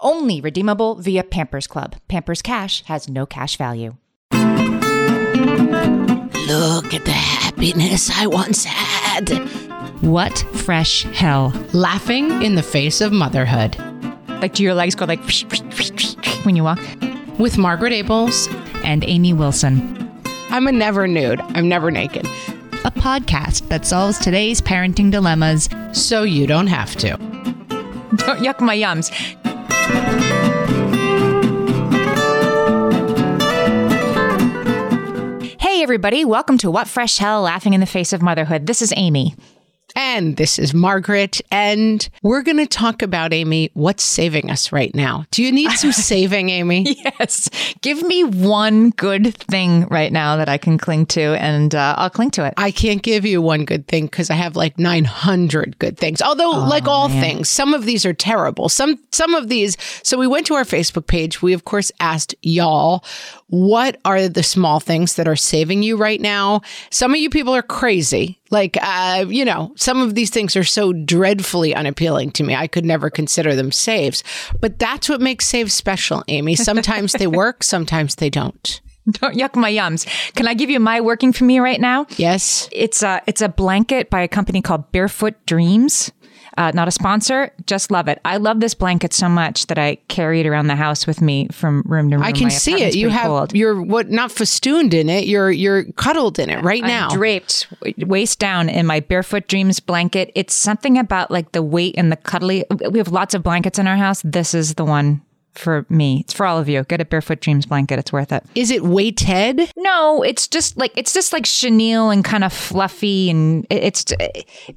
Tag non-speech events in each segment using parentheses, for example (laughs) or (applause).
Only redeemable via Pampers Club. Pampers Cash has no cash value. Look at the happiness I once had. What fresh hell? Laughing in the face of motherhood. Like, do your legs go like when you walk? With Margaret Ables And Amy Wilson. I'm a never nude. I'm never naked. A podcast that solves today's parenting dilemmas. So you don't have to. Don't (laughs) yuck my yums. Hey, everybody. Welcome to What Fresh Hell Laughing in the Face of Motherhood. This is Amy. And this is Margaret. And we're going to talk about, Amy, what's saving us right now. Do you need some (laughs) saving, Amy? Yes. Give me one good thing right now that I can cling to, and uh, I'll cling to it. I can't give you one good thing because I have like 900 good things. Although, like all things, some of these are terrible. Some some of these. So we went to our Facebook page. We of course asked y'all, what are the small things that are saving you right now? Some of you people are crazy. Like, uh, you know, some of these things are so dreadfully unappealing to me. I could never consider them saves. But that's what makes saves special, Amy. Sometimes they work, (laughs) sometimes they don't. Don't yuck my yums. Can I give you my working for me right now? Yes. It's a it's a blanket by a company called Barefoot Dreams. Uh, not a sponsor, just love it. I love this blanket so much that I carry it around the house with me from room to room. I can My see it. You have cold. you're what not festooned in it. You're you're cuddled in it right I'm now. draped waist down in my Barefoot Dreams blanket. It's something about like the weight and the cuddly. We have lots of blankets in our house. This is the one for me. It's for all of you. Get a Barefoot Dreams blanket. It's worth it. Is it weighted? No, it's just like it's just like chenille and kind of fluffy, and it's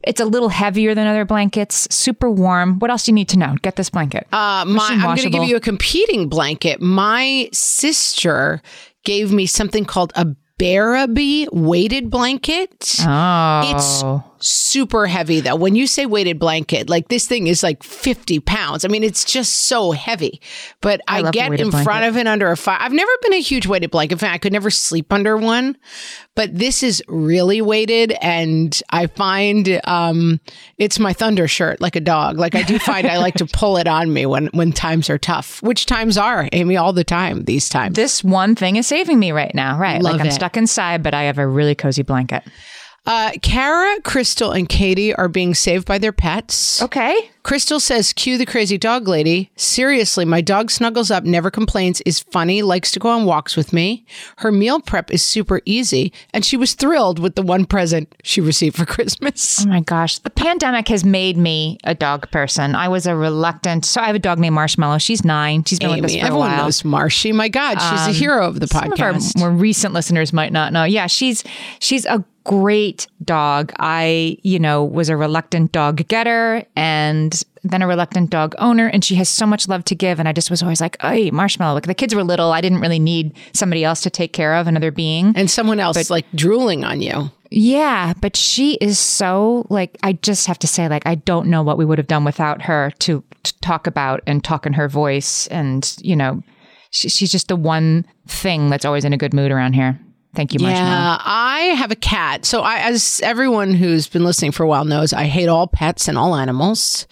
it's a little heavier than other blankets. Super warm. What else do you need to know? Get this blanket. Uh, my, I'm going to give you a competing blanket. My sister gave me something called a Bearaby weighted blanket. oh, It's super heavy though. When you say weighted blanket, like this thing is like 50 pounds. I mean, it's just so heavy. But I, a get in front of it under a fire. I've never been a huge weighted blanket fan. I could never sleep under one. But this is really weighted, and I find um, it's my thunder shirt, like a dog. Like I do find I like to (laughs) pull it on me when when times are tough. Which times are, Amy? All the time. These times. this one thing is saving me right now. Right, Love like I'm it. stuck inside, but I have a really cozy blanket. Uh, Kara, Crystal, and Katie are being saved by their pets. Okay. Crystal says, cue the crazy dog lady. Seriously, my dog snuggles up, never complains, is funny, likes to go on walks with me. Her meal prep is super easy, and she was thrilled with the one present she received for Christmas. Oh my gosh. The pandemic has made me a dog person. I was a reluctant. So I have a dog named Marshmallow. She's nine. She's been with us Amy, for a everyone while. Um, knows Marshy. My God, she's a hero of the podcast. Some of our podcast. more recent listeners might not know. Yeah, she's she's a great dog. I, you know, was a reluctant dog getter and then a reluctant dog owner, and she has so much love to give. And I just was always like, "Hey, Marshmallow!" Like the kids were little, I didn't really need somebody else to take care of, another being. and someone else like drooling on you. Yeah, but she is so like I just have to say like I don't know what we would have done without her to, to talk about and talk in her voice and you know she, she's just the one thing that's always in a good mood around here. Thank you, Marshmallow. Yeah, I have a cat. So I, as everyone who's been listening for a while knows, I hate all pets and all animals.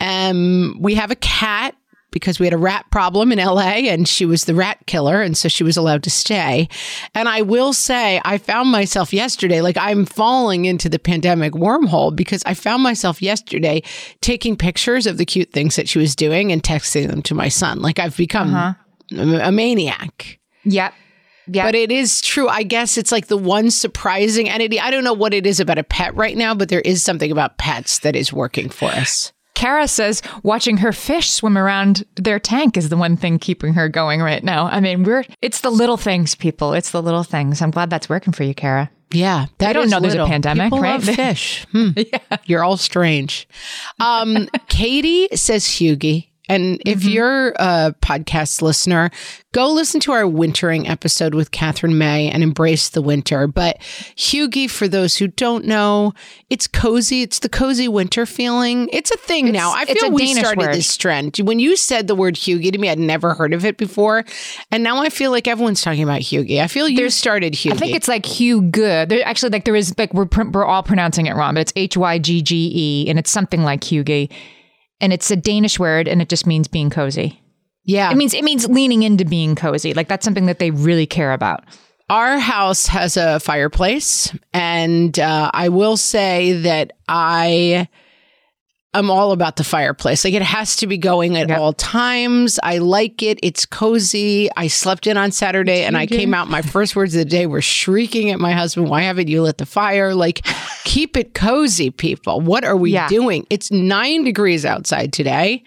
Um, we have a cat. because we had a rat problem in LA and she was the rat killer. And so she was allowed to stay. And I will say, I found myself yesterday, like I'm falling into the pandemic wormhole because I found myself yesterday taking pictures of the cute things that she was doing and texting them to my son. Like I've become uh-huh. a maniac. Yep. Yeah. But it is true. I guess it's like the one surprising entity. I don't know what it is about a pet right now, but there is something about pets that is working for us. Kara says watching her fish swim around their tank is the one thing keeping her going right now. I mean, we're it's the little things, people. It's the little things. I'm glad that's working for you, Kara. Yeah, that I don't know. Little. There's a pandemic, People right? Love fish. Hmm. (laughs) yeah. You're all strange. Um, (laughs) Katie says hygge and if mm-hmm. you're a podcast listener, go listen to our wintering episode with Katherine May and embrace the winter. But hygge, for those who don't know, it's cozy. It's the cozy winter feeling. It's a thing it's, now. I feel we Danish started word. this trend. When you said the word hygge to me, I'd never heard of it before. And now I feel like everyone's talking about hygge. I feel you There's, started hygge. I think it's like Hugue. There, actually, like there is, like we're, we're all pronouncing it wrong, but it's H Y G G E and it's something like hygge and it's a Danish word and it just means being cozy. Yeah. It means it means leaning into being cozy. Like that's something that they really care about. Our house has a fireplace and uh, I will say that I I'm all about the fireplace. Like it has to be going at yep. all times. I like it. It's cozy. I slept in on Saturday and I came out. My first words of the day were shrieking at my husband, Why haven't you lit the fire? Like, keep it cozy, people. What are we yeah. doing? It's nine degrees outside today.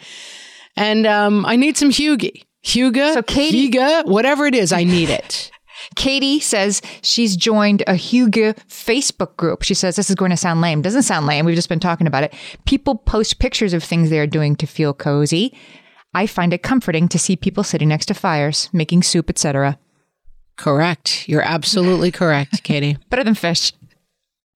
And um, I need some hygge. Huga, so Katie, Higa, whatever it is, I need it. Katie says she's joined a hygge Facebook group. She says this is going to sound lame. Doesn't sound lame. We've just been talking about it. People post pictures of things they are doing to feel cozy. I find it comforting to see people sitting next to fires, making soup, etc. Correct. You're absolutely correct, Katie. (laughs) Better than fish.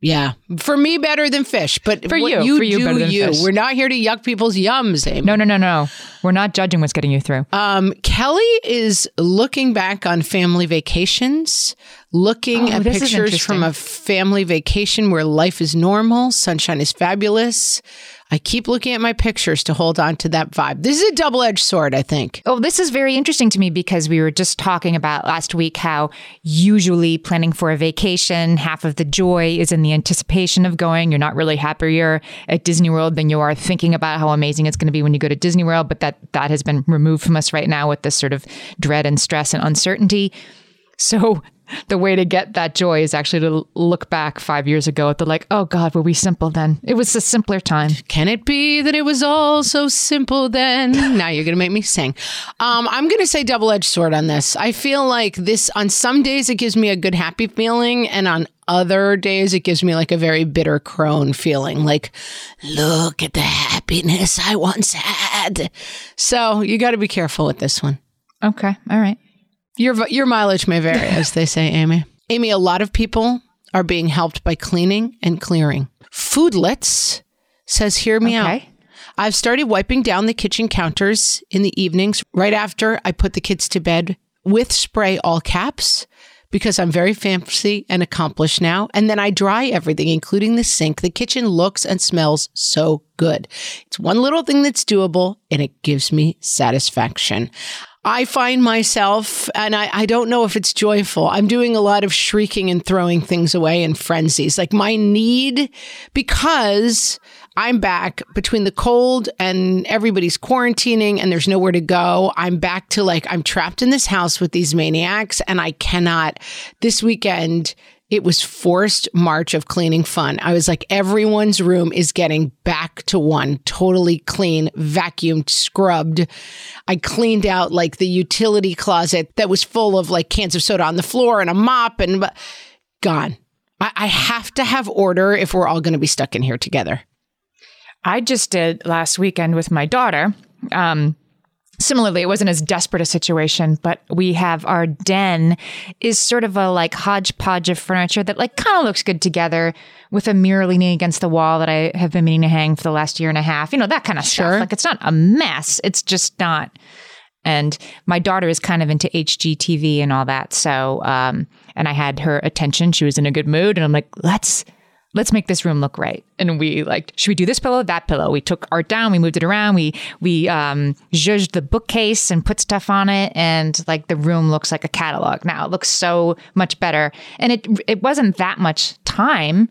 Yeah, for me, better than fish. But for you, you for you, do you. Fish. We're not here to yuck people's yums. Amy. No, no, no, no. We're not judging what's getting you through. Um, Kelly is looking back on family vacations, looking oh, at pictures from a family vacation where life is normal, sunshine is fabulous. I keep looking at my pictures to hold on to that vibe. This is a double edged sword, I think. Oh, this is very interesting to me because we were just talking about last week how usually planning for a vacation, half of the joy is in the anticipation of going. You're not really happier at Disney World than you are thinking about how amazing it's going to be when you go to Disney World. But that, that has been removed from us right now with this sort of dread and stress and uncertainty. So the way to get that joy is actually to look back five years ago at the like, oh God, were we simple then? It was a simpler time. Can it be that it was all so simple then? (laughs) now you're going to make me sing. Um, I'm going to say double edged sword on this. I feel like this, on some days, it gives me a good, happy feeling. And on other days, it gives me like a very bitter crone feeling like, look at the happiness I once had. So you got to be careful with this one. Okay. All right. Your your mileage may vary, as they say, Amy. Amy, a lot of people are being helped by cleaning and clearing. Foodlets says, "Hear me okay. out." I've started wiping down the kitchen counters in the evenings right after I put the kids to bed with spray all caps because I'm very fancy and accomplished now. And then I dry everything, including the sink. The kitchen looks and smells so good. It's one little thing that's doable and it gives me satisfaction. I find myself, and I, I don't know if it's joyful, I'm doing a lot of shrieking and throwing things away in frenzies. Like my need, because I'm back between the cold and everybody's quarantining and there's nowhere to go. I'm back to like, I'm trapped in this house with these maniacs and I cannot. This weekend, it was forced march of cleaning fun. I was like, everyone's room is getting back to one, totally clean, vacuumed, scrubbed. I cleaned out like the utility closet that was full of like cans of soda on the floor and a mop and gone. I, I have to have order if we're all going to be stuck in here together. I just did last weekend with my daughter. Um, Similarly, it wasn't as desperate a situation, but we have our den is sort of a like hodgepodge of furniture that like kind of looks good together with a mirror leaning against the wall that I have been meaning to hang for the last year and a half. You know, that kind of sure. stuff. Like it's not a mess. It's just not. And my daughter is kind of into HGTV and all that. So, um, and I had her attention. She was in a good mood. And I'm like, let's, let's make this room look right. And we like, should we do this pillow, that pillow? We took art down, we moved it around, we we um zhuzhed the bookcase and put stuff on it, and like the room looks like a catalog now. It looks so much better. And it it wasn't that much time.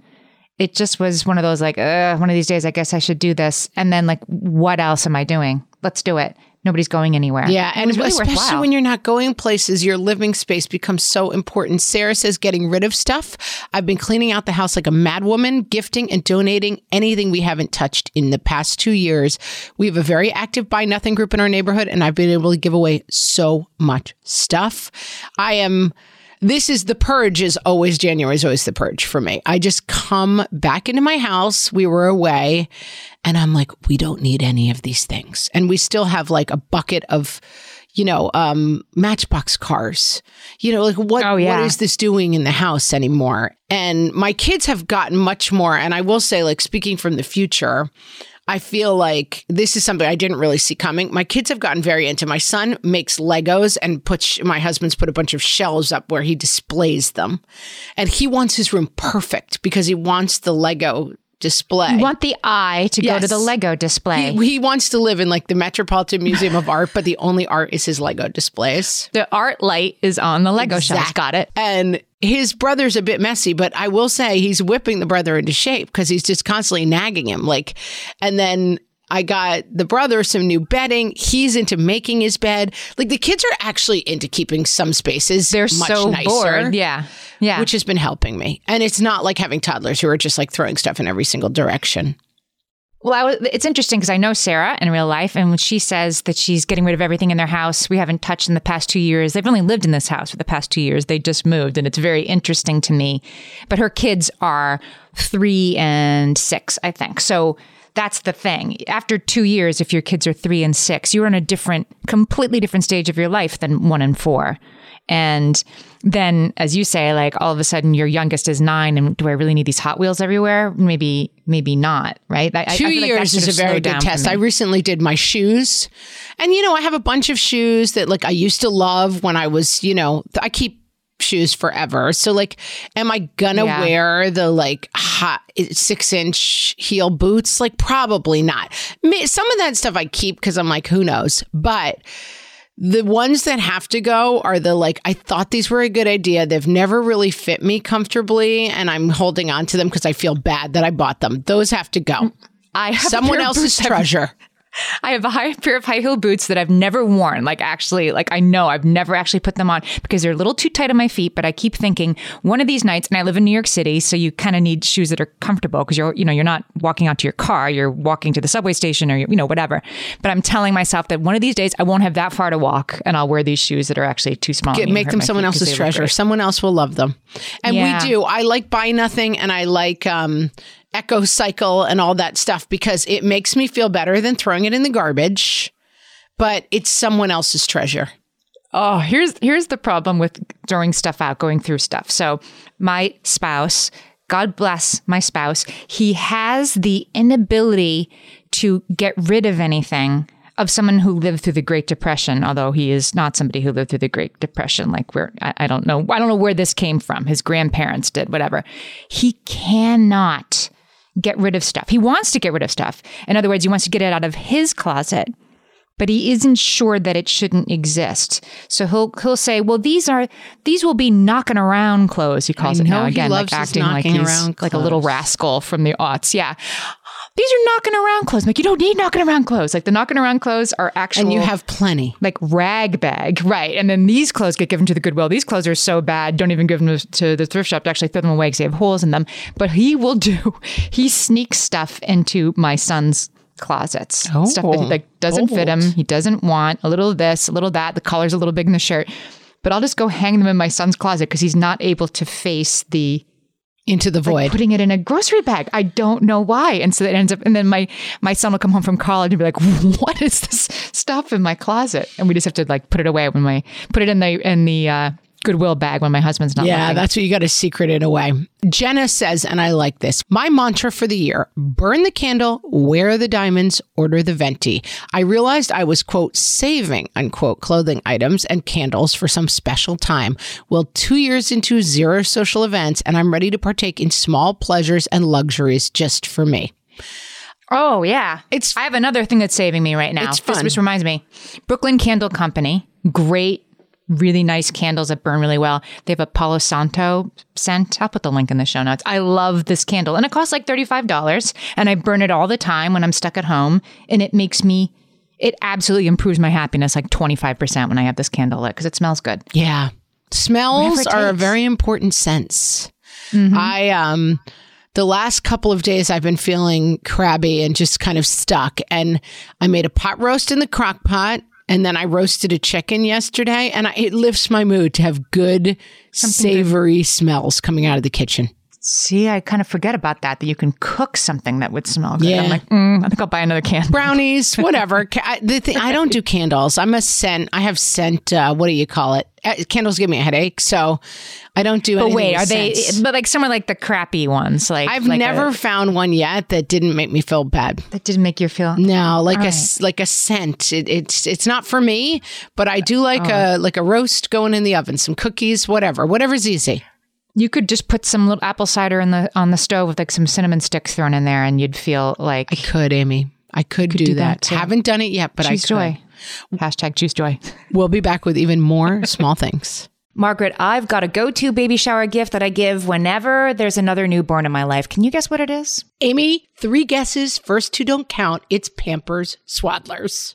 It just was one of those like, one of these days I guess I should do this. And then like, what else am I doing? Let's do it nobody's going anywhere. Yeah, and really especially worthwhile. when you're not going places, your living space becomes so important. Sarah says getting rid of stuff. I've been cleaning out the house like a madwoman, gifting and donating anything we haven't touched in the past two years. We have a very active buy nothing group in our neighborhood, and I've been able to give away so much stuff. I am. This is the purge is always January is always the purge for me. I just come back into my house. We were away and I'm like, we don't need any of these things. And we still have like a bucket of, you know, um, matchbox cars. You know, like what, Oh, yeah. what is this doing in the house anymore? And my kids have gotten much more. And I will say, like, speaking from the future, I feel like this is something I didn't really see coming. My kids have gotten very into. My son makes Legos and puts my husband's put a bunch of shelves up where he displays them. And he wants his room perfect because he wants the Lego display. You want the eye to go to the Lego display. he, he wants to live in like the Metropolitan Museum of Art, but the only art is his Lego displays. the art light is on the Lego shelves. Exact- Got it. And his brother's a bit messy, but I will say he's whipping the brother into shape because he's just constantly nagging him. Like, and then I got the brother some new bedding. He's into making his bed. Like the kids are actually into keeping some spaces. They're much so nicer, bored. Yeah. Yeah. which has been helping me. And it's not like having toddlers who are just like throwing stuff in every single direction. Well, was, it's interesting because I know Sarah in real life, and when she says that she's getting rid of everything in their house we haven't touched in the past two years, they've only lived in this house for the past two years. They just moved, and it's very interesting to me. But her kids are three and six, I think. So that's the thing. After two years, if your kids are three and six, you're in a different, completely different stage of your life than one and four. And then, as you say, like all of a sudden your youngest is nine, and do I really need these Hot Wheels everywhere? Maybe, maybe not, right? I, I Two like years is a very good test. I recently did my shoes. And, you know, I have a bunch of shoes that, like, I used to love when I was, you know, I keep shoes forever. So, like, am I gonna Yeah. wear the, like, hot six inch heel boots? Like, probably not. Some of that stuff I keep because I'm like, who knows? But, the ones that have to go are the like, I thought these were a good idea. They've never really fit me comfortably, and I'm holding on to them because I feel bad that I bought them. Those have to go. I have Someone else's treasure. I have a high pair of high heel boots that I've never worn. Like actually, like I know I've never actually put them on because they're a little too tight on my feet. But I keep thinking one of these nights, and I live in New York City, so you kind of need shoes that are comfortable because you're, you know, you're not walking out to your car, you're walking to the subway station or you know whatever. But I'm telling myself that one of these days I won't have that far to walk, and I'll wear these shoes that are actually too small. Get, make them someone else's treasure. Someone else will love them. And Yeah. we do. I like buy nothing and I like um Echo Cycle and all that stuff because it makes me feel better than throwing it in the garbage. But it's someone else's treasure. Oh, here's here's the problem with throwing stuff out, going through stuff. So, my spouse, God bless my spouse, he has the inability to get rid of anything of someone who lived through the Great Depression, although he is not somebody who lived through the Great Depression. Like where I, I don't know, I don't know where this came from. His grandparents did, whatever. He cannot get rid of stuff. He wants to get rid of stuff. In other words, he wants to get it out of his closet but he isn't sure that it shouldn't exist. So he'll he'll say, "Well, these are these will be knocking around clothes." He calls I it now again, like acting like he's like a little rascal from the aughts. Yeah, these are knocking around clothes. I'm like you don't need knocking around clothes. Like the knocking around clothes are actual. And you have plenty. like rag bag, right? And then these clothes get given to the Goodwill. These clothes are so bad, don't even give them to the thrift shop to actually throw them away because they have holes in them. But he will do. (laughs) He sneaks stuff into my son's closets. Oh. Stuff that like doesn't fit him. Oh. He doesn't want a little of this, a little of that. The collar's a little big in the shirt. But I'll just go hang them in my son's closet because he's not able to face the Into the void. putting it in a grocery bag. I don't know why. And so it ends up, and then my, my son will come home from college and be like, (laughs) what is this stuff in my closet? And we just have to like put it away when my, put it in the, in the, uh, Goodwill bag when my husband's not Yeah, looking. that's what you got to secret it away. Jenna says, and I like this my mantra for the year burn the candle, wear the diamonds, order the venti. I realized I was, quote, saving, unquote, clothing items and candles for some special time. Well, two years into zero social events, and I'm ready to partake in small pleasures and luxuries just for me. Oh yeah, It's- I have another thing that's saving me right now. It's This fun. which reminds me, Brooklyn Candle Company, great, really nice candles that burn really well. They have a Palo Santo scent. I'll put the link in the show notes. I love this candle, and it costs like thirty five dollars. And I burn it all the time when I'm stuck at home, and it makes me. It absolutely improves my happiness like 25% when I have this candle lit because it smells good. Yeah. Smells Whatever it are a very important sense. Mm-hmm. I um the last couple of days I've been feeling crabby and just kind of stuck and I made a pot roast in the crock pot and then I roasted a chicken yesterday and I, it lifts my mood to have good savory smells coming out of the kitchen. See, I kind of forget about that, that you can cook something that would smell good. Yeah. I'm like, mm, I think I'll buy another can. Brownies, (laughs) whatever. I, the thing, I don't do candles. I'm a scent. I have scent. Uh, what do you call it? Uh, candles give me a headache, so I don't do. But wait, are they, scents. but like some are like the crappy ones. Like I've like never a- found one yet that didn't make me feel bad. that didn't make you feel. No, like a s like a scent. It, it's it's not for me, but I do like a like a roast going in the oven, some cookies, whatever, whatever's easy. You could just put some little apple cider in the on the stove with like some cinnamon sticks thrown in there, and you'd feel like I could, Amy. I could, do, do that. that. Haven't done it yet, but juice I could. joy. Hashtag juice joy. (laughs) We'll be back with even more (laughs) small things. Margaret, I've got a go-to baby shower gift that I give whenever there's another newborn in my life. Can you guess what it is? Amy, three guesses. First two don't count. It's Pampers Swaddlers.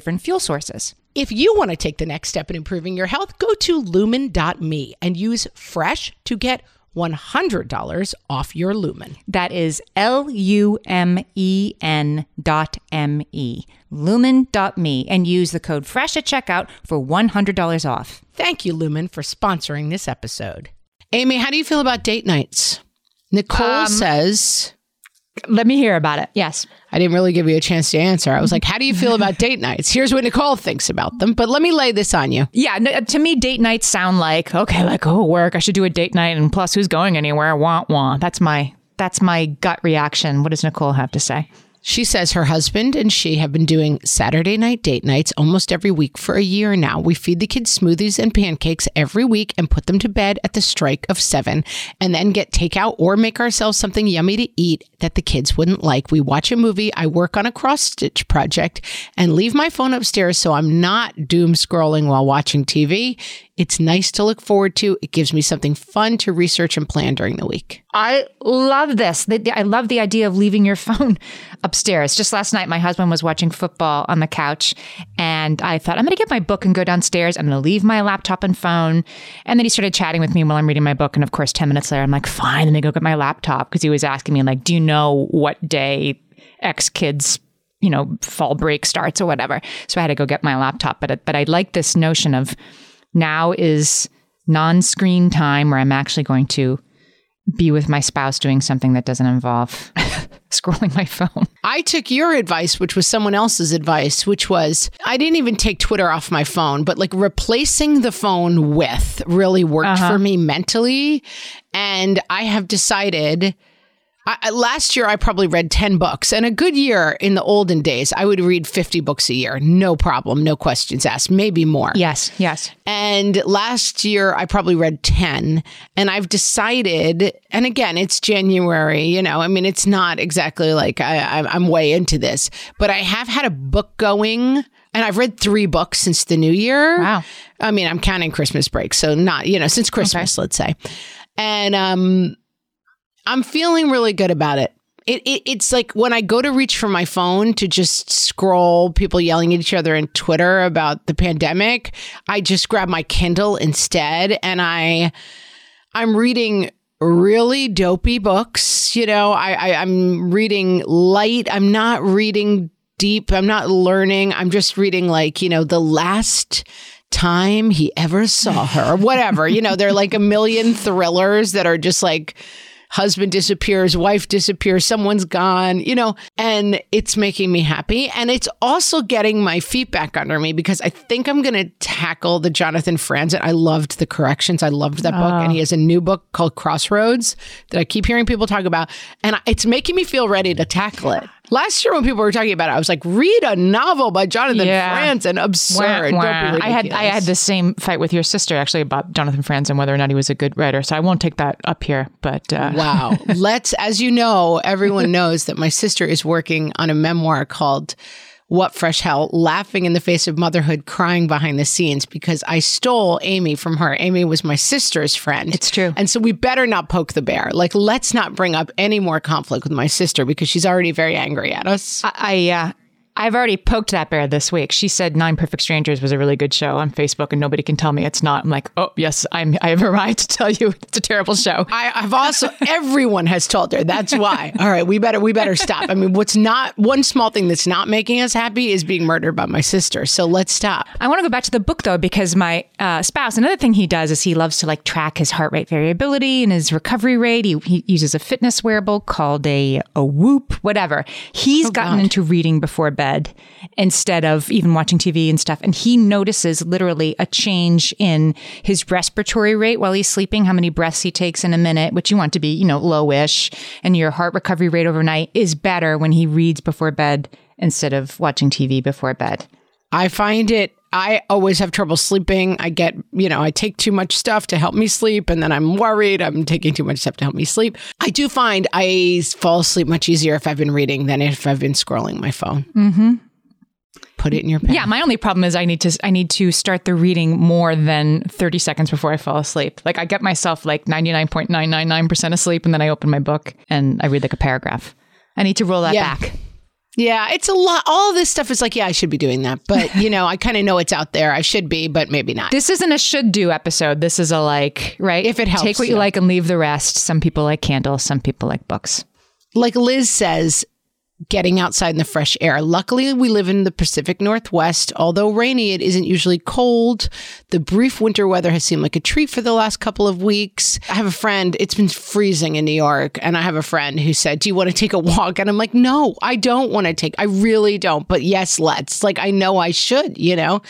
fuel sources. If you want to take the next step in improving your health, go to lumen.me and use fresh to get $100 off your lumen. That is L U M E N dot M E, lumen dot me, and use the code FRESH at checkout for $100 off. Thank you, Lumen, for sponsoring this episode. Amy, how do you feel about date nights? Nicole um, says, Let me hear about it. Yes. I didn't really give you a chance to answer. I was like, how do you feel about date nights? Here's what Nicole thinks about them, but let me lay this on you. Yeah, n- to me, date nights sound like okay, like oh, work. I should do a date night, and plus, who's going anywhere? Want want. That's my that's my gut reaction. What does Nicole have to say? She says her husband and she have been doing Saturday night date nights almost every week for a year now. We feed the kids smoothies and pancakes every week and put them to bed at the strike of seven, and then get takeout or make ourselves something yummy to eat that the kids wouldn't like. We watch a movie, I work on a cross stitch project, and leave my phone upstairs so I'm not doom scrolling while watching TV. It's nice to look forward to. It gives me something fun to research and plan during the week. I love this. I love the idea of leaving your (laughs) phone upstairs. Just last night, my husband was watching football on the couch, and I thought, I'm going to get my book and go downstairs. I'm going to leave my laptop and phone. And then he started chatting with me while I'm reading my book. And of course, 10 minutes later, I'm like, fine. Me go get my laptop because he was asking me, like, do you know what day X kids you know, fall break starts or whatever. So I had to go get my laptop. But but I like this notion of now is non-screen time where I'm actually going to be with my spouse doing something that doesn't involve (laughs) scrolling my phone. I took your advice, which was someone else's advice, which was I didn't even take Twitter off my phone, but like replacing the phone with really worked uh-huh. for me mentally. And I have decided I, last year, I probably read 10 books. And a good year in the olden days, I would read 50 books a year. No problem. No questions asked. Maybe more. Yes. Yes. And last year, I probably read 10. And I've decided, and again, it's January, you know, I mean, it's not exactly like I, I'm way into this, but I have had a book going. And I've read three books since the new year. Wow. I mean, I'm counting Christmas break. So not, you know, since Christmas, okay. let's say. And um I'm feeling really good about it. It, it, it's like when I go to reach for my phone to just scroll people yelling at each other in Twitter about the pandemic, I just grab my Kindle instead and I I'm reading really dopey books. You know, I, I I'm reading light. I'm not reading deep. I'm not learning. I'm just reading like, you know, the last time he ever saw her or whatever. you know, they're like a million thrillers that are just like husband disappears, wife disappears, someone's gone, you know, and it's making me happy. And it's also getting my feet back under me because I think I'm going to tackle the Jonathan Franzen. I loved the corrections. I loved that book. And he ah. has a new book called Crossroads that I keep hearing people talk about. And it's making me feel ready to tackle it. Last year when people were talking about it, I was like, read a novel by Jonathan yeah. Franzen. Absurd. Wah, wah. I had I had the same fight with your sister actually about Jonathan Franzen, whether or not he was a good writer. So I won't take that up here. But uh. (laughs) wow, let's as you know, everyone knows that my sister is working on a memoir called what Fresh Hell, laughing in the face of motherhood, crying behind the scenes because I stole Amy from her. Amy was my sister's friend. It's true. And so we better not poke the bear. Like, let's not bring up any more conflict with my sister because she's already very angry at us. I, I uh, I've already poked that bear this week. She said Nine Perfect Strangers was a really good show on Facebook, and nobody can tell me it's not. I'm like, oh yes, I'm. I have a right to tell you it's a terrible show. I, I've also (laughs) everyone has told her that's why. All right, we better we better stop. I mean, what's not one small thing that's not making us happy is being murdered by my sister. So let's stop. I want to go back to the book though, because my uh, spouse. Another thing he does is he loves to like track his heart rate variability and his recovery rate. He, he uses a fitness wearable called a a Whoop, whatever. He's oh, gotten God. into reading before bed instead of even watching TV and stuff. And he notices literally a change in his respiratory rate while he's sleeping, how many breaths he takes in a minute, which you want to be, you know, lowish. And your heart recovery rate overnight is better when he reads before bed instead of watching TV before bed. I find it I always have trouble sleeping. I get, you know, I take too much stuff to help me sleep, and then I'm worried I'm taking too much stuff to help me sleep. I do find I fall asleep much easier if I've been reading than if I've been scrolling my phone. Mm-hmm put it in your pen. Yeah, my only problem is I need to I need to start the reading more than 30 seconds before I fall asleep. Like I get myself like 99.999% asleep and then I open my book and I read like a paragraph. I need to roll that yeah. back. Yeah, it's a lot. All this stuff is like, yeah, I should be doing that. But, (laughs) you know, I kind of know it's out there. I should be, but maybe not. This isn't a should do episode. This is a like, right? If it helps. Take what you like and leave the rest. Some people like candles, some people like books. Like Liz says, getting outside in the fresh air. Luckily, we live in the Pacific Northwest. Although rainy, it isn't usually cold. The brief winter weather has seemed like a treat for the last couple of weeks. I have a friend, it's been freezing in New York, and I have a friend who said, Do you want to take a walk? And I'm like, No, I don't want to take, I really don't. But yes, let's. Like, I know I should, you know?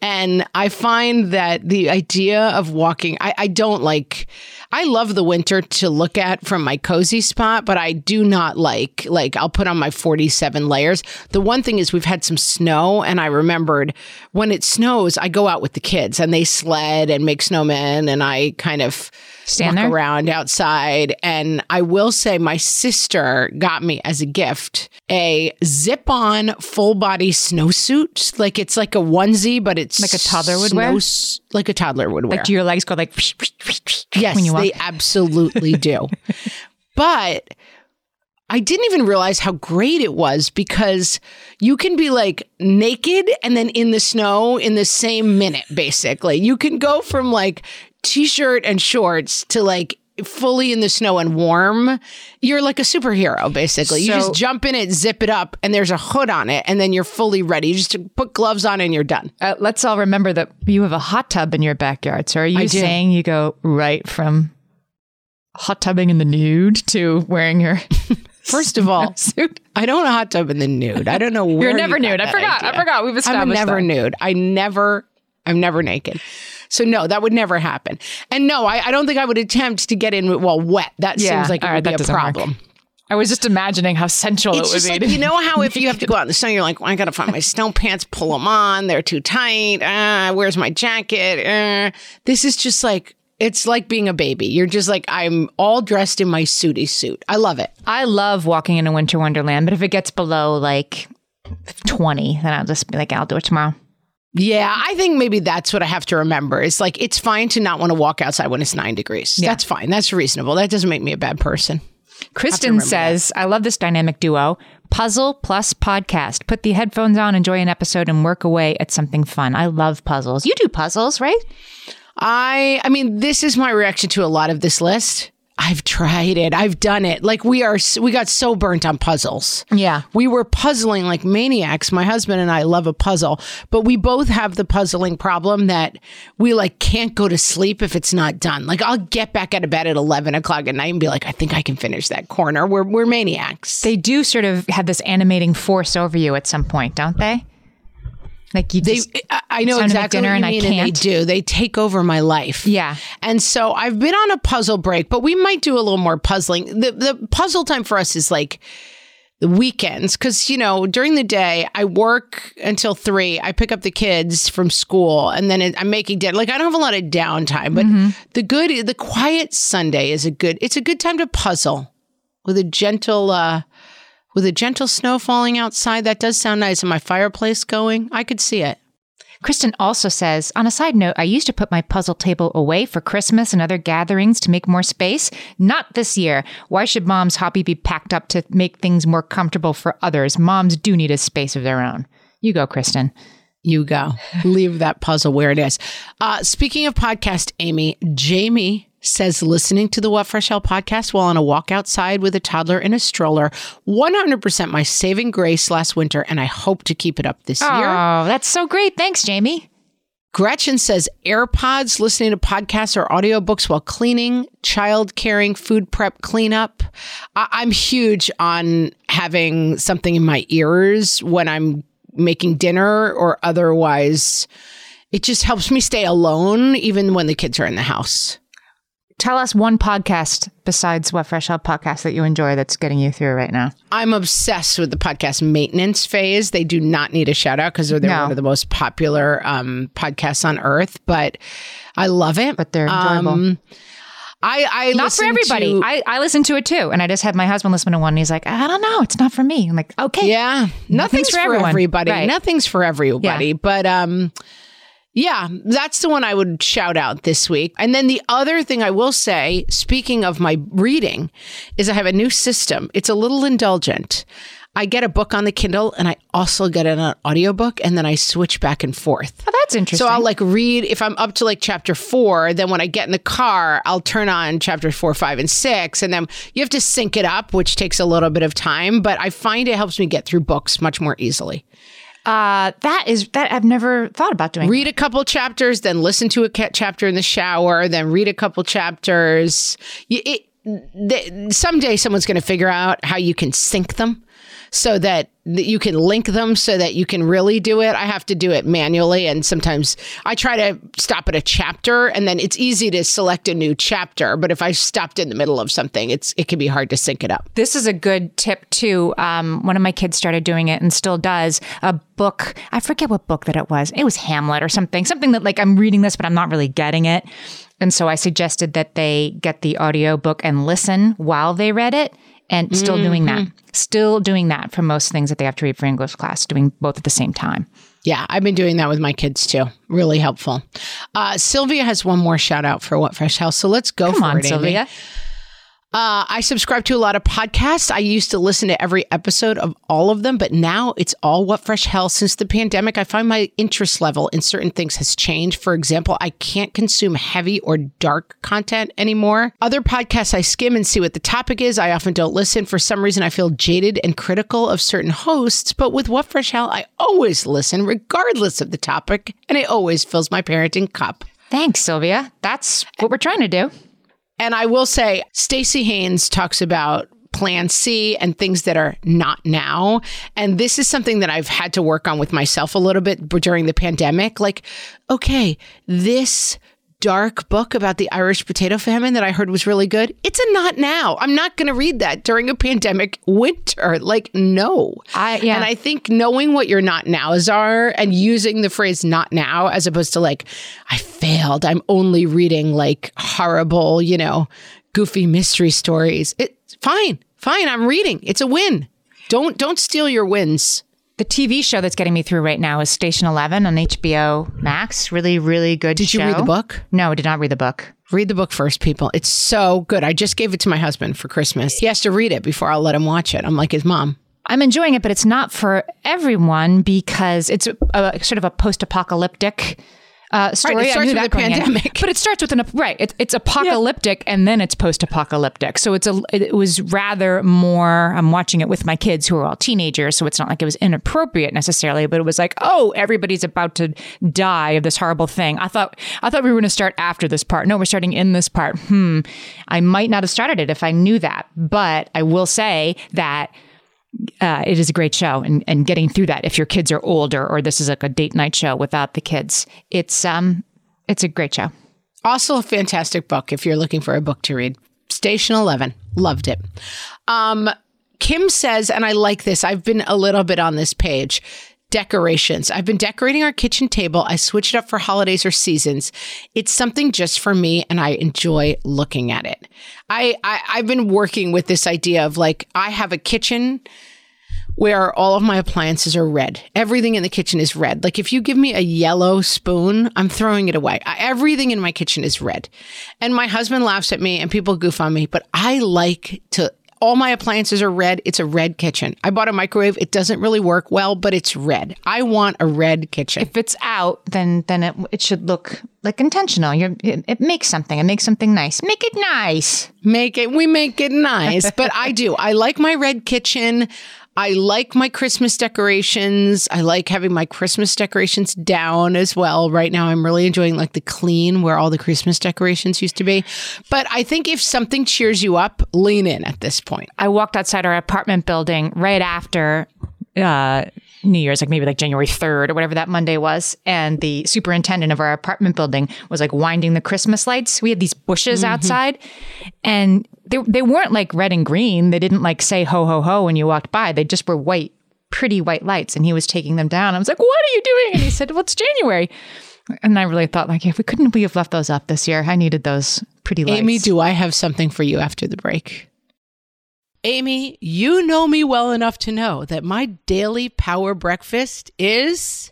And I find that the idea of walking, I, I don't like, I love the winter to look at from my cozy spot, but I do not like, like, I'll put on my 47 layers. The one thing is we've had some snow and I remembered when it snows, I go out with the kids and they sled and make snowmen and I kind of Stand walk around outside. And I will say my sister got me as a gift a zip on full body snowsuit. Like it's like a onesie, but it's Like a toddler would wear? Like a toddler would wear. Like, do your legs go like Yes, when you walk? They absolutely do. but I didn't even realize how great it was because you can be like naked and then in the snow in the same minute, basically. You can go from like t shirt and shorts to like fully in the snow and warm. You're like a superhero, basically. you just jump in it, zip it up, and there's a hood on it, and then you're fully ready. You just put gloves on and you're done. Uh, let's all remember that you have a hot tub in your backyard. So are you saying you go right from hot tubbing in the nude to wearing your (laughs) First of all, (laughs) suit? I don't want a hot tub in the nude. I don't know (laughs) where You're never you nude. I forgot. I forgot. We've established. I'm never that. nude. I never. I'm never naked. So no, that would never happen. And no, I, I don't think I would attempt to get in while wet. That Yeah. seems like it All would right, be a doesn't work. problem. I was just imagining how sensual It's it would just be. like you know how if you have to go out in the snow, you're like, well, I gotta find my (laughs) snow pants, pull them on, they're too tight. Uh, where's my jacket? Uh, this is just like it's like being a baby. You're just like I'm all dressed in my suity suit. I love it. I love walking in a winter wonderland, but if it gets below like 20, then I'll just be like, I'll do it tomorrow. Yeah, I think maybe that's what I have to remember. It's like it's fine to not want to walk outside when it's nine degrees. That's fine. That's reasonable. That doesn't make me a bad person. Kristen says, I love this dynamic duo. Puzzle plus podcast. Put the headphones on, enjoy an episode, and work away at something fun. I love puzzles. You do puzzles, right? I I mean, this is my reaction to a lot of this list. I've tried it. I've done it. Like we are we got so burnt on puzzles. Yeah. We were puzzling like maniacs. My husband and I love a puzzle, but we both have the puzzling problem that we like can't go to sleep if it's not done. Like I'll get back out of bed at eleven o'clock at night and be like, I think I can finish that corner. We're we're maniacs. They do sort of have this animating force over you at some point, don't they? Like you They, just, I- I know time to make exactly dinner what and I mean, and they do. They take over my life. Yeah. and so I've been on a puzzle break, but we might do a little more puzzling. The the puzzle time for us is like the weekends because you know during the day I work until three. I pick up the kids from school, and then it, I'm making dinner. Like I don't have a lot of downtime, but Mm-hmm. the good, the quiet Sunday is a good. It's a good time to puzzle with a gentle. uh with a gentle snow falling outside, that does sound nice. And my fireplace going, I could see it. Kristen also says, on a side note, I used to put my puzzle table away for Christmas and other gatherings to make more space. Not this year. Why should mom's hobby be packed up to make things more comfortable for others? Moms do need a space of their own. You go, Kristen. You go. Leave that puzzle where it is. Uh, speaking of podcast, Amy, Jamie says listening to the What Fresh Hell podcast while on a walk outside with a toddler in a stroller, 100% my saving grace last winter, and I hope to keep it up this oh, year. Oh, that's so great. Thanks, Jamie. Gretchen says AirPods, listening to podcasts or audiobooks while cleaning, child caring, food prep, cleanup. I- I'm huge on having something in my ears when I'm making dinner or otherwise. It just helps me stay alone even when the kids are in the house. Tell us one podcast besides What Fresh Hell podcast that you enjoy that's getting you through right now. I'm obsessed with the podcast maintenance phase. They do not need a shout out because they're, they're No. one of the most popular um, podcasts on earth, but I love it. But they're enjoyable. Um, I, I Not for everybody. to- I, I listen to it too. And I just had my husband listen to one and he's like, I don't know. It's not for me. I'm like, okay. Yeah, nothing's, for, for everyone. everybody. Right. Nothing's for everybody. Yeah. But um, yeah, that's the one I would shout out this week. And then the other thing I will say, speaking of my reading, is I have a new system. It's a little indulgent. I get a book on the Kindle and I also get an audiobook and then I switch back and forth. Oh, that's interesting. So I'll like read if I'm up to like chapter four, then when I get in the car, I'll turn on chapter four, five, and six. And then you have to sync it up, which takes a little bit of time, but I find it helps me get through books much more easily. Uh, that is, that I've never thought about doing. Read a couple chapters, then listen to a ca- chapter in the shower, then read a couple chapters. It, th- someday someone's going to figure out how you can sync them. So that you can link them so that you can really do it. I have to do it manually. And sometimes I try to stop at a chapter and then it's easy to select a new chapter. But if I stopped in the middle of something, it's it can be hard to sync it up. This is a good tip too. Um, one of my kids started doing it and still does. A book, I forget what book that it was. It was Hamlet or something. Something that like I'm reading this, but I'm not really getting it. And so I suggested that they get the audio book and listen while they read it and still mm-hmm. doing that. Still doing that for most things that they have to read for English class, doing both at the same time. Yeah, I've been doing that with my kids too. Really helpful. Uh, Sylvia has one more shout out for What Fresh Hell, so let's go Come for on, it, Sylvia. Amy. Uh, I subscribe to a lot of podcasts. I used to listen to every episode of all of them, but now it's all What Fresh Hell. Since the pandemic, I find my interest level in certain things has changed. For example, I can't consume heavy or dark content anymore. Other podcasts I skim and see what the topic is. I often don't listen. For some reason, I feel jaded and critical of certain hosts, but with What Fresh Hell, I always listen regardless of the topic, and it always fills my parenting cup. Thanks, Sylvia. That's what we're trying to do. And I will say, Stacey Haynes talks about plan C and things that are not now. And this is something that I've had to work on with myself a little bit during the pandemic. Like, okay, this dark book about the Irish potato famine that I heard was really good. It's a not now. I'm not going to read that during a pandemic winter. Like, no. I, yeah. And I think knowing what your not nows are and using the phrase not now as opposed to like, I failed. I'm only reading like horrible, you know, goofy mystery stories. It's fine. Fine. I'm reading. It's a win. Don't don't steal your wins. The TV show that's getting me through right now is Station Eleven on HBO Max. Really, really good. Did show. you read the book? No, I did not read the book. Read the book first, people. It's so good. I just gave it to my husband for Christmas. He has to read it before I'll let him watch it. I'm like his mom. I'm enjoying it, but it's not for everyone because it's a, a sort of a post-apocalyptic uh, story. Right, it starts with a pandemic, but it starts with an right. It, it's apocalyptic and then it's post-apocalyptic. So it's a. It was rather more. I'm watching it with my kids who are all teenagers, so it's not like it was inappropriate necessarily, but it was like, oh, everybody's about to die of this horrible thing. I thought I thought we were going to start after this part. No, we're starting in this part. Hmm. I might not have started it if I knew that, but I will say that uh, it is a great show and, and getting through that if your kids are older or this is like a date night show without the kids. It's um it's a great show. Also a fantastic book if you're looking for a book to read. Station 11 loved it. Um kim says and i like this i've been a little bit on this page decorations. I've been decorating our kitchen table. I switch it up for holidays or seasons. It's something just for me and I enjoy looking at it. I, I I've been working with this idea of like I have a kitchen where all of my appliances are red. Everything in the kitchen is red. Like if you give me a yellow spoon, I'm throwing it away. Everything in my kitchen is red. And my husband laughs at me and people goof on me, but I like to all my appliances are red. It's a red kitchen. I bought a microwave. It doesn't really work well, but it's red. I want a red kitchen. If it's out, then then it, it should look like intentional. You're, it, it makes something. It makes something nice. Make it nice. Make it. We make it nice. but I do. I like my red kitchen. I like my Christmas decorations. I like having my Christmas decorations down as well. Right now, I'm really enjoying like the clean where all the Christmas decorations used to be. But I think if something cheers you up, lean in at this point. I walked outside our apartment building right after uh, New Year's, like maybe like January 3rd or whatever that Monday was. And the superintendent of our apartment building was like winding the Christmas lights. We had these bushes mm-hmm. outside and they, they weren't like red and green. They didn't like say ho, ho, ho when you walked by. They just were white, pretty white lights. And he was taking them down. I was like, what are you doing? And he said, well, it's January. And I really thought, like, if we couldn't we have left those up this year? I needed those pretty lights. Amy, do I have something for you after the break? Amy, you know me well enough to know that my daily power breakfast is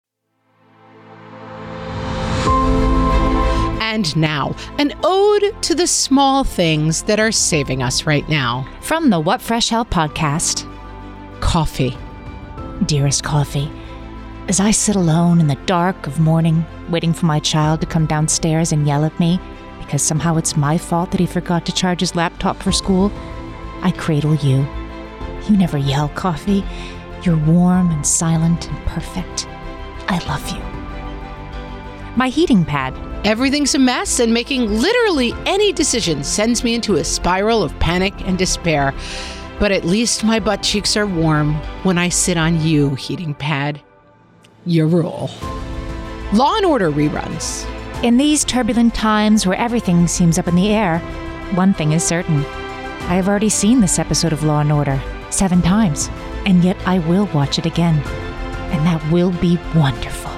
And now, an ode to the small things that are saving us right now. From the What Fresh Hell podcast Coffee. Dearest Coffee, as I sit alone in the dark of morning, waiting for my child to come downstairs and yell at me because somehow it's my fault that he forgot to charge his laptop for school, I cradle you. You never yell, Coffee. You're warm and silent and perfect. I love you. My heating pad. Everything's a mess, and making literally any decision sends me into a spiral of panic and despair. But at least my butt cheeks are warm when I sit on you, heating pad. Your rule. Law and Order reruns. In these turbulent times where everything seems up in the air, one thing is certain. I have already seen this episode of Law and Order seven times, and yet I will watch it again. And that will be wonderful.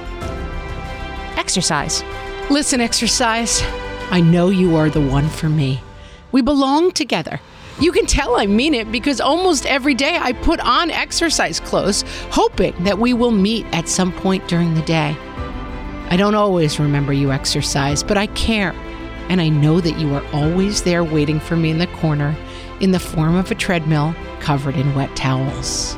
Exercise. Listen, exercise. I know you are the one for me. We belong together. You can tell I mean it because almost every day I put on exercise clothes, hoping that we will meet at some point during the day. I don't always remember you exercise, but I care. And I know that you are always there waiting for me in the corner in the form of a treadmill covered in wet towels.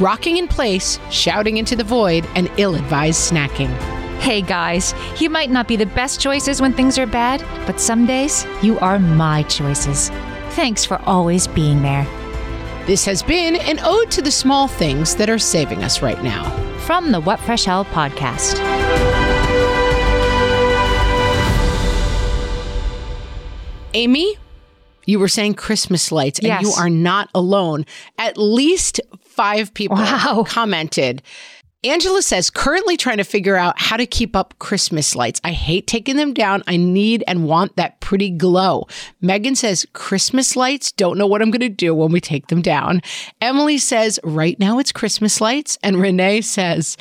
Rocking in place, shouting into the void, and ill advised snacking. Hey guys, you might not be the best choices when things are bad, but some days you are my choices. Thanks for always being there. This has been an ode to the small things that are saving us right now. From the What Fresh Hell podcast. Amy, you were saying Christmas lights, and Yes. you are not alone. At least five people Wow. commented. Angela says, currently trying to figure out how to keep up Christmas lights. I hate taking them down. I need and want that pretty glow. Megan says, Christmas lights, don't know what I'm going to do when we take them down. Emily says, right now it's Christmas lights. And Renee says,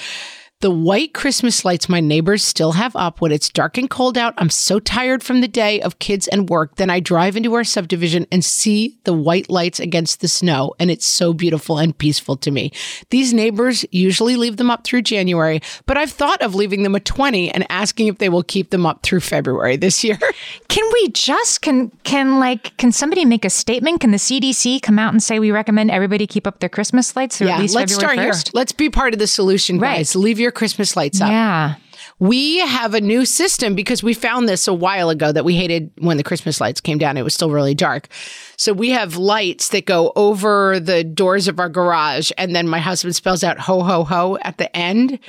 the white Christmas lights my neighbors still have up when it's dark and cold out. I'm so tired from the day of kids and work. Then I drive into our subdivision and see the white lights against the snow, and it's so beautiful and peaceful to me. These neighbors usually leave them up through January, but I've thought of leaving them a 20 and asking if they will keep them up through February this year. (laughs) Can we just can can like can somebody make a statement? Can the CDC come out and say we recommend everybody keep up their Christmas lights through at least let's February start 1st? here. Let's be part of the solution, Right. guys. Leave your Christmas lights up. Yeah. we have a new system because we found this a while ago that we hated when the Christmas lights came down. It was still really dark. So we have lights that go over the doors of our garage. And then my husband spells out ho, ho, ho at the end.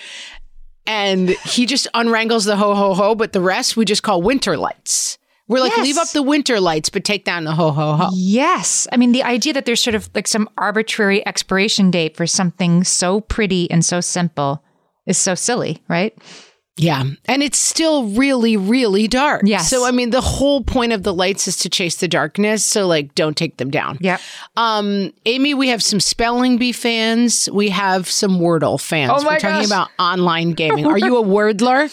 And he just unwrangles the ho, ho, ho. But the rest we just call winter lights. We're like, Yes. leave up the winter lights, but take down the ho, ho, ho. Yes. I mean, the idea that there's sort of like some arbitrary expiration date for something so pretty and so simple is so silly, right? Yeah. And it's still really, really dark. Yes. So, I mean, the whole point of the lights is to chase the darkness. So, like, don't take them down. Yeah. Um, Amy, we have some spelling bee fans. We have some Wordle fans. Oh my We're talking gosh. about online (laughs) gaming. Are you a Wordler?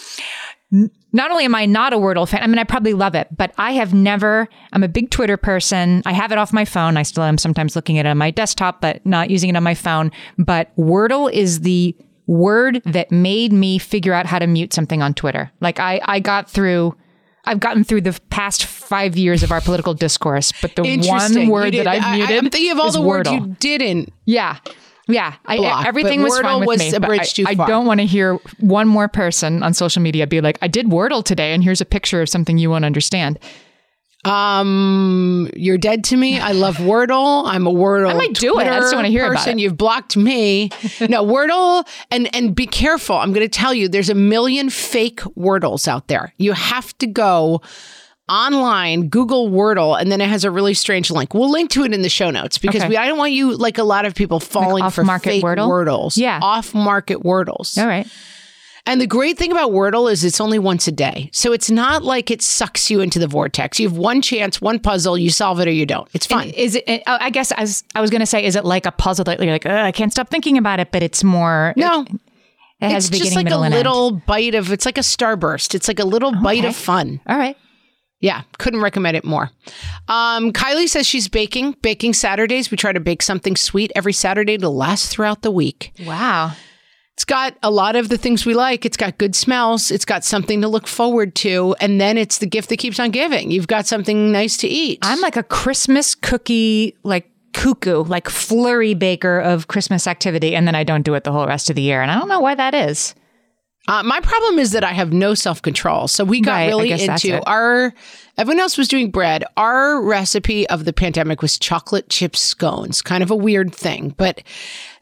not only am I not a Wordle fan, I mean, I probably love it, but I have never, I'm a big Twitter person. I have it off my phone. I still am sometimes looking at it on my desktop, but not using it on my phone. But Wordle is the word that made me figure out how to mute something on Twitter. Like I, I got through, I've gotten through the past five years of our political discourse, but the one word that I've I- muted I'm thinking of all the words you didn't. Yeah. Yeah, I, Block, everything but was fine Wordle with was me. a but bridge I, too I far. don't want to hear one more person on social media be like, "I did Wordle today, and here's a picture of something you won't understand." Um, you're dead to me. I love (laughs) Wordle. I'm a Wordle. I might do it. I just don't wanna hear about it. You've blocked me. (laughs) no Wordle, and and be careful. I'm going to tell you, there's a million fake Wordles out there. You have to go online, Google Wordle, and then it has a really strange link. We'll link to it in the show notes because Okay. we I don't want you like a lot of people falling for off-market fake Wordle? Wordles. Yeah. off market Wordles. All right. And the great thing about Wordle is it's only once a day. So it's not like it sucks you into the vortex. You have one chance, one puzzle, you solve it or you don't. It's fun. Is it? uh, I guess as I was going to say, is it like a puzzle that you're like, I can't stop thinking about it, but it's more. no, it has it's just like a and end. little bite of, it's like a starburst. It's like a little bite of fun. All right. Yeah, couldn't recommend it more. Um, Kylie says she's baking, baking Saturdays. We try to bake something sweet every Saturday to last throughout the week. Wow. It's got a lot of the things we like. It's got good smells. It's got something to look forward to. And then it's the gift that keeps on giving. You've got something nice to eat. I'm like a Christmas cookie, like cuckoo, like flurry baker of Christmas activity, and then I don't do it the whole rest of the year, and I don't know why that is. Uh, my problem is that I have no self control. So we got Right, really into our. Everyone else was doing bread. Our recipe of the pandemic was chocolate chip scones. Kind of a weird thing, but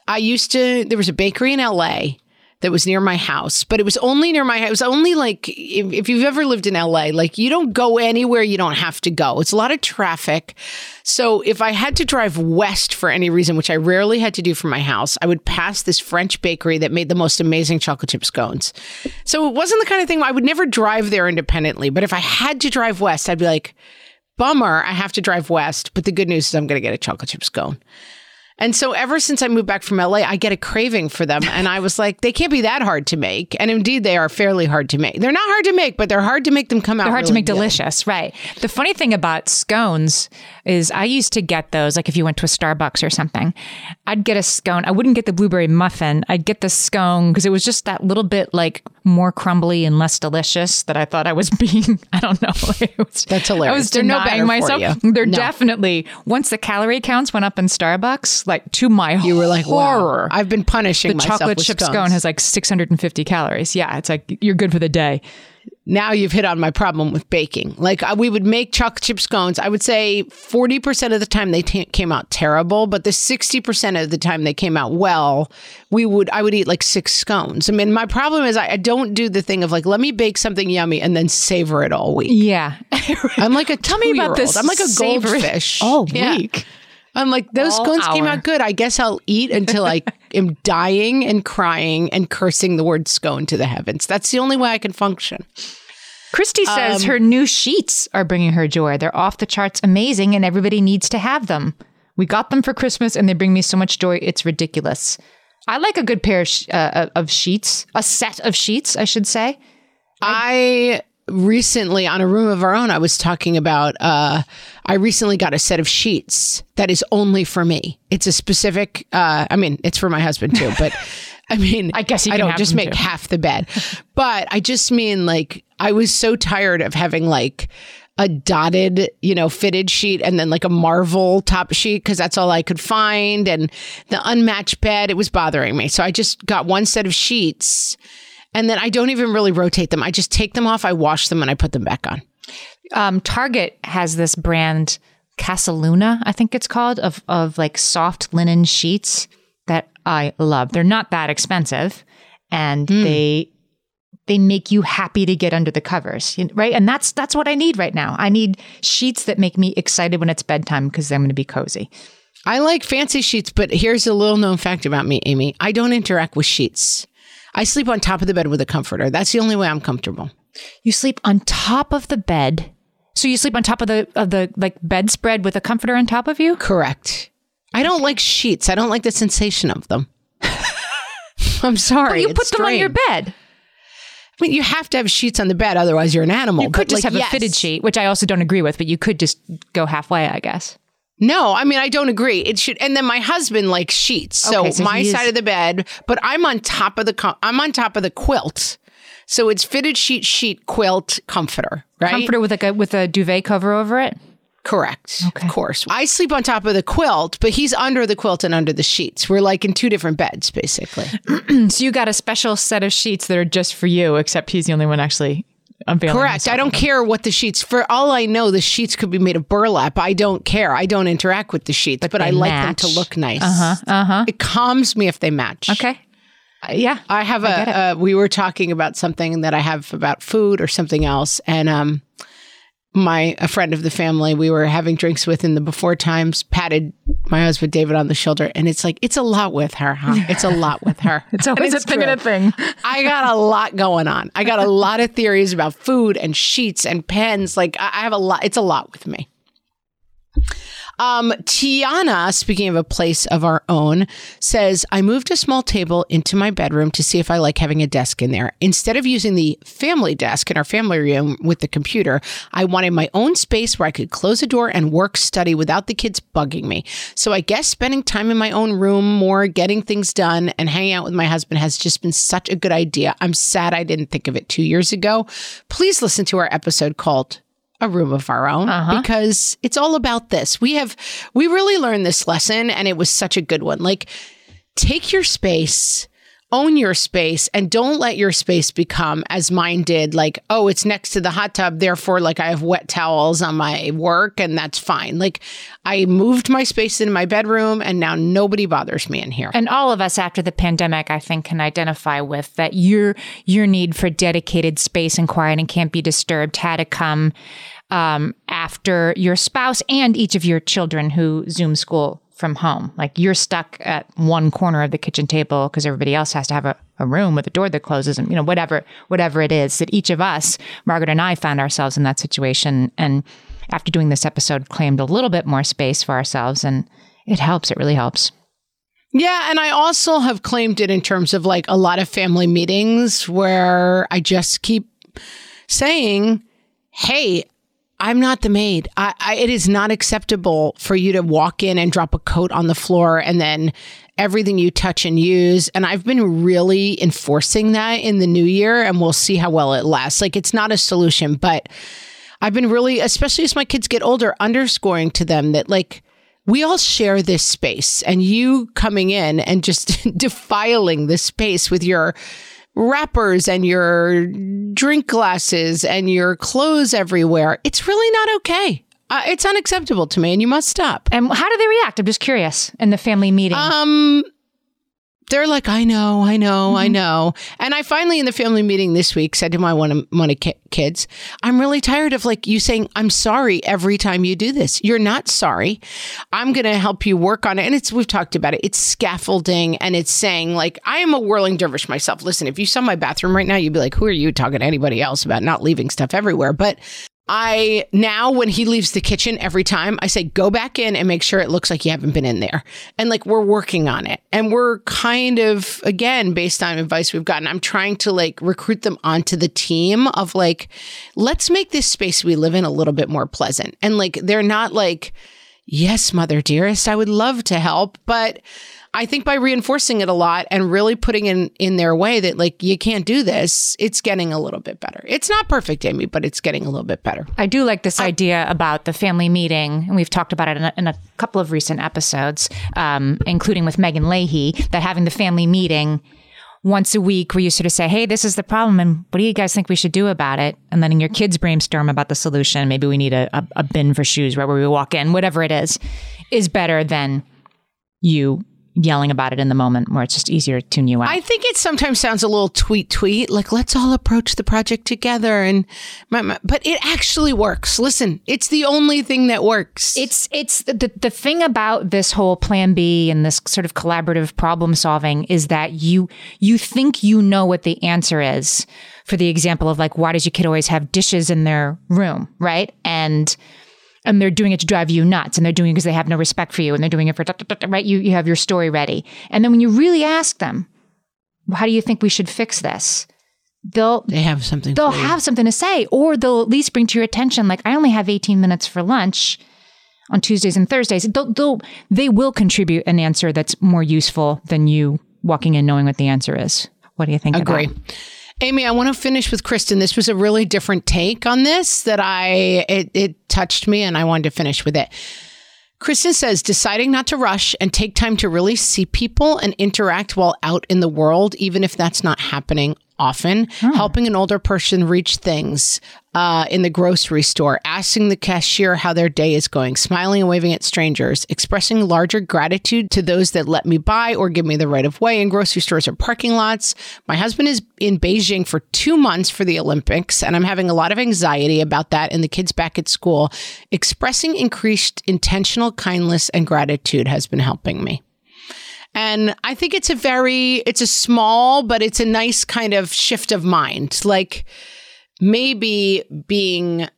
I used to. There was a bakery in LA that was near my house, but it was only near my house. It was only like if, if you've ever lived in LA, like you don't go anywhere you don't have to go. It's a lot of traffic. So if I had to drive west for any reason, which I rarely had to do from my house, I would pass this French bakery that made the most amazing chocolate chip scones. So it wasn't the kind of thing I would never drive there independently. But if I had to drive west, I'd be like, bummer, I have to drive west. But the good news is I'm going to get a chocolate chip scone. And so ever since I moved back from LA, I get a craving for them. And I was (laughs) like, they can't be that hard to make. And indeed, they are fairly hard to make. They're not hard to make, but they're hard to make them come out. They're hard to make good. delicious, right? The funny thing about scones is I used to get those, like if you went to a Starbucks or something, I'd get a scone. I wouldn't get the blueberry muffin. I'd get the scone because it was just that little bit like more crumbly and less delicious that I thought I was (laughs) being. I don't know. (laughs) It was- That's hilarious. I was no denying for myself. They're No. definitely once the calorie counts went up in Starbucks, like to my You were like, horror. wow, I've been punishing the chocolate chip scones. scone has like 650 calories. Yeah, it's like you're good for the day. now you've hit on my problem with baking. Like we would make chocolate chip scones. I would say 40% of the time they t- came out terrible, but the 60% of the time they came out well, we would I would eat like six scones. I mean, my problem is I, I don't do the thing of like let me bake something yummy and then savor it all week. Yeah. I'm like a (laughs) Tell me about this. I'm like a goldfish. (laughs) all Yeah. week. I'm like those All scones came out good. I guess I'll eat until I (laughs) am dying and crying and cursing the word scone to the heavens. That's the only way I can function. Christy says Um, her new sheets are bringing her joy. They're off the charts amazing and everybody needs to have them. We got them for Christmas and they bring me so much joy. It's ridiculous. I like a good pair of, sh- uh, of sheets, a set of sheets, I should say. I recently on a room of our own I was talking about uh I recently got a set of sheets that is only for me. It's a specific uh I mean it's for my husband too, but (laughs) I mean I guess I don't just make too. half the bed. But I just mean like I was so tired of having like a dotted, you know, fitted sheet and then like a Marvel top sheet because that's all I could find. And the unmatched bed, it was bothering me. So I just got one set of sheets And then I don't even really rotate them. I just take them off, I wash them, and I put them back on. Um, Target has this brand Casaluna, I think it's called, of of like soft linen sheets that I love. They're not that expensive, and Hmm. they they make you happy to get under the covers, right? And that's that's what I need right now. I need sheets that make me excited when it's bedtime because I'm going to be cozy. I like fancy sheets, but here's a little known fact about me, Amy. I don't interact with sheets. I sleep on top of the bed with a comforter. That's the only way I'm comfortable. You sleep on top of the bed. So you sleep on top of the of the like bedspread with a comforter on top of you? Correct. I don't like sheets. I don't like the sensation of them. (laughs) I'm sorry. you it's put them on your bed. I mean, you have to have sheets on the bed, otherwise you're an animal. You could But, just like, have yes. a fitted sheet, which I also don't agree with, but you could just go halfway, I guess. No, I mean I don't agree. It should. And then my husband likes sheets, so, Okay, so my is- side of the bed. But I'm on top of the. Com- I'm on top of the quilt, so it's fitted sheet, sheet, quilt, comforter, right? Comforter with like a with a duvet cover over it. Correct. Of course. I sleep on top of the quilt, but he's under the quilt and under the sheets. We're like in two different beds, basically. (clears throat) So you got a special set of sheets that are just for you, except he's the only one actually unveiling. Correct. I don't care what the sheets. For all I know, the sheets could be made of burlap. I don't care. I don't interact with the sheets, but, I they like them to look nice. Uh huh. Uh huh. It calms me if they match. Okay. Uh, yeah. I have a. Uh, we were talking about something that I have about food or something else, and um, my a friend of the family we were having drinks with in the before times patted my husband David on the shoulder, and it's like it's a lot with her, huh? (laughs) It's a lot with her. It's always And a thing and a thing. I got a lot going on. I got a lot of theories about food and sheets and pens. Like I have a lot. It's a lot with me. Um, Tiana, speaking of a place of our own, says, I moved a small table into my bedroom to see if I like having a desk in there. Instead of using the family desk in our family room with the computer, I wanted my own space where I could close a door and work study without the kids bugging me. So I guess spending time in my own room more, getting things done, and hanging out with my husband has just been such a good idea. I'm sad I didn't think of it two years ago. Please listen to our episode called a room of our own uh-huh. because it's all about this. We have we really learned this lesson and it was such a good one. Like take your space, own your space and don't let your space become as mine did like oh it's next to the hot tub therefore like I have wet towels on my work and that's fine. Like I moved my space into my bedroom and now nobody bothers me in here. And all of us after the pandemic, I think, can identify with that your your need for dedicated space and quiet and can't be disturbed had to come um, after your spouse and each of your children who Zoom school from home. Like you're stuck at one corner of the kitchen table because everybody else has to have a, a room with a door that closes and you know whatever whatever it is that each of us, Margaret and I, found ourselves in that situation. And after doing this episode claimed a little bit more space for ourselves and it helps. It really helps. Yeah, and I also have claimed it in terms of like a lot of family meetings where I just keep saying, "Hey, I'm not the maid. I, I, it is not acceptable for you to walk in and drop a coat on the floor and then everything you touch and use. And I've been really enforcing that in the new year, and we'll see how well it lasts. Like, it's not a solution, but I've been really, especially as my kids get older, underscoring to them that, like, we all share this space, and you coming in and just (laughs) defiling the space with your wrappers and your drink glasses and your clothes everywhere, it's really not okay. Uh, it's unacceptable to me, and you must stop. And how do they react? I'm just curious in the family meeting. Um, they're like, I know, I know, Mm-hmm. I know. And I finally, in the family meeting this week, said to my one of, one of ki- kids, I'm really tired of like you saying, I'm sorry every time you do this. You're not sorry. I'm going to help you work on it. And it's, we've talked about it. It's scaffolding and it's saying, like, I am a whirling dervish myself. Listen, if you saw my bathroom right now, you'd be like, who are you talking to anybody else about not leaving stuff everywhere? But I now, when he leaves the kitchen every time, I say, go back in and make sure it looks like you haven't been in there. And like, we're working on it. And we're kind of, again, based on advice we've gotten, I'm trying to like recruit them onto the team of like, let's make this space we live in a little bit more pleasant. And like, they're not like, yes, mother dearest, I would love to help. But I think by reinforcing it a lot and really putting in in their way that like you can't do this, it's getting a little bit better. It's not perfect, Amy, but it's getting a little bit better. I do like this idea about the family meeting, and we've talked about it in a, in a couple of recent episodes, um, including with Meghan Leahy, that having the family meeting once a week where you sort of say, Hey, this is the problem. And what do you guys think we should do about it? And letting your kids brainstorm about the solution. Maybe we need a, a, a bin for shoes right where we walk in, whatever it is, is better than you yelling about it in the moment where it's just easier to tune you out. I think it sometimes sounds a little tweet tweet, like let's all approach the project together and but it actually works. Listen, it's the only thing that works. It's it's the the thing about this whole plan B and this sort of collaborative problem solving is that you you think you know what the answer is for the example of like why does your kid always have dishes in their room, right? And and they're doing it to drive you nuts and they're doing it because they have no respect for you and they're doing it for right? You you have your story ready. And then when you really ask them how do you think we should fix this? They'll they have something they'll have something to say or they'll at least bring to your attention like i only have 18 minutes for lunch on tuesdays and thursdays. They'll, they'll they will contribute an answer that's more useful than you walking in knowing what the answer is. What do you think agree Amy, I want to finish with Kristen. This was a really different take on this that I it, it touched me and I wanted to finish with it. Kristen says deciding not to rush and take time to really see people and interact while out in the world, even if that's not happening often, oh. helping an older person reach things uh, in the grocery store, asking the cashier how their day is going, smiling and waving at strangers, expressing larger gratitude to those that let me buy or give me the right of way in grocery stores or parking lots. My husband is in Beijing for two months for the Olympics, and I'm having a lot of anxiety about that and the kids back at school. Expressing increased intentional kindness and gratitude has been helping me. And I think it's a very, it's a small, but it's a nice kind of shift of mind. Like maybe being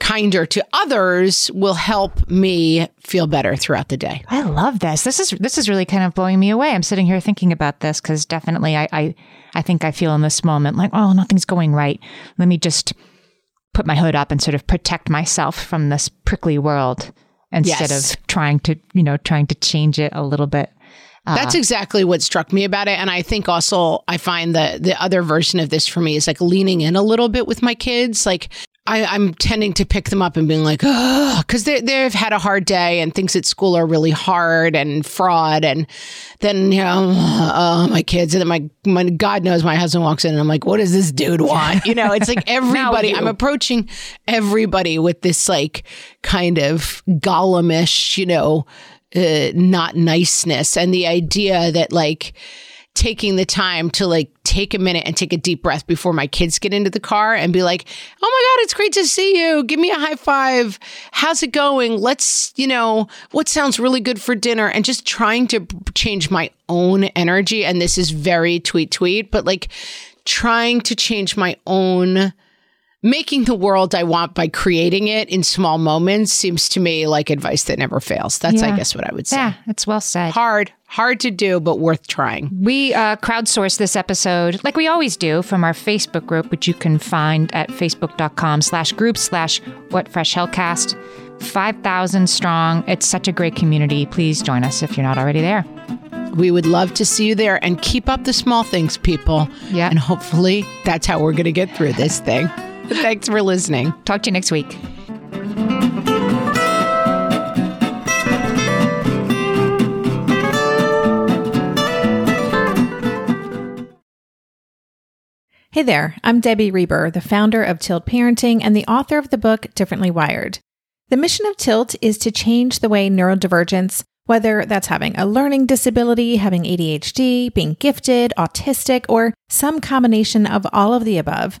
kinder to others will help me feel better throughout the day. I love this. This is this is really kind of blowing me away. I'm sitting here thinking about this because definitely I, I I think I feel in this moment like, oh, nothing's going right. Let me just put my hood up and sort of protect myself from this prickly world instead yes. of trying to, you know, trying to change it a little bit. Uh, That's exactly what struck me about it. And I think also I find that the other version of this for me is like leaning in a little bit with my kids. Like I, am tending to pick them up and being like, oh, because they, they've had a hard day and things at school are really hard and fraud. And then, you know, oh, my kids. And then my, my, God knows my husband walks in and I'm like, what does this dude want? (laughs) You know, it's like everybody, I'm approaching everybody with this like kind of Gollumish, you know, uh, not niceness and the idea that like taking the time to like take a minute and take a deep breath before my kids get into the car and be like, "Oh my god, it's great to see you. Give me a high five. How's it going? Let's, you know, what sounds really good for dinner?" And just trying to change my own energy and this is very tweet tweet, but like trying to change my own making the world I want by creating it in small moments seems to me like advice that never fails. That's, yeah. I guess, what I would say. Yeah, it's well said. Hard, hard to do, but worth trying. We uh, crowdsourced this episode, like we always do, from our Facebook group, which you can find at facebook.com slash group slash what fresh hellcast. 5,000 strong. It's such a great community. Please join us if you're not already there. We would love to see you there and keep up the small things, people. Yeah. And hopefully that's how we're going to get through this thing. (laughs) Thanks for listening. Talk to you next week. Hey there, I'm Debbie Reber, the founder of Tilt Parenting and the author of the book Differently Wired. The mission of Tilt is to change the way neurodivergence, whether that's having a learning disability, having ADHD, being gifted, autistic, or some combination of all of the above,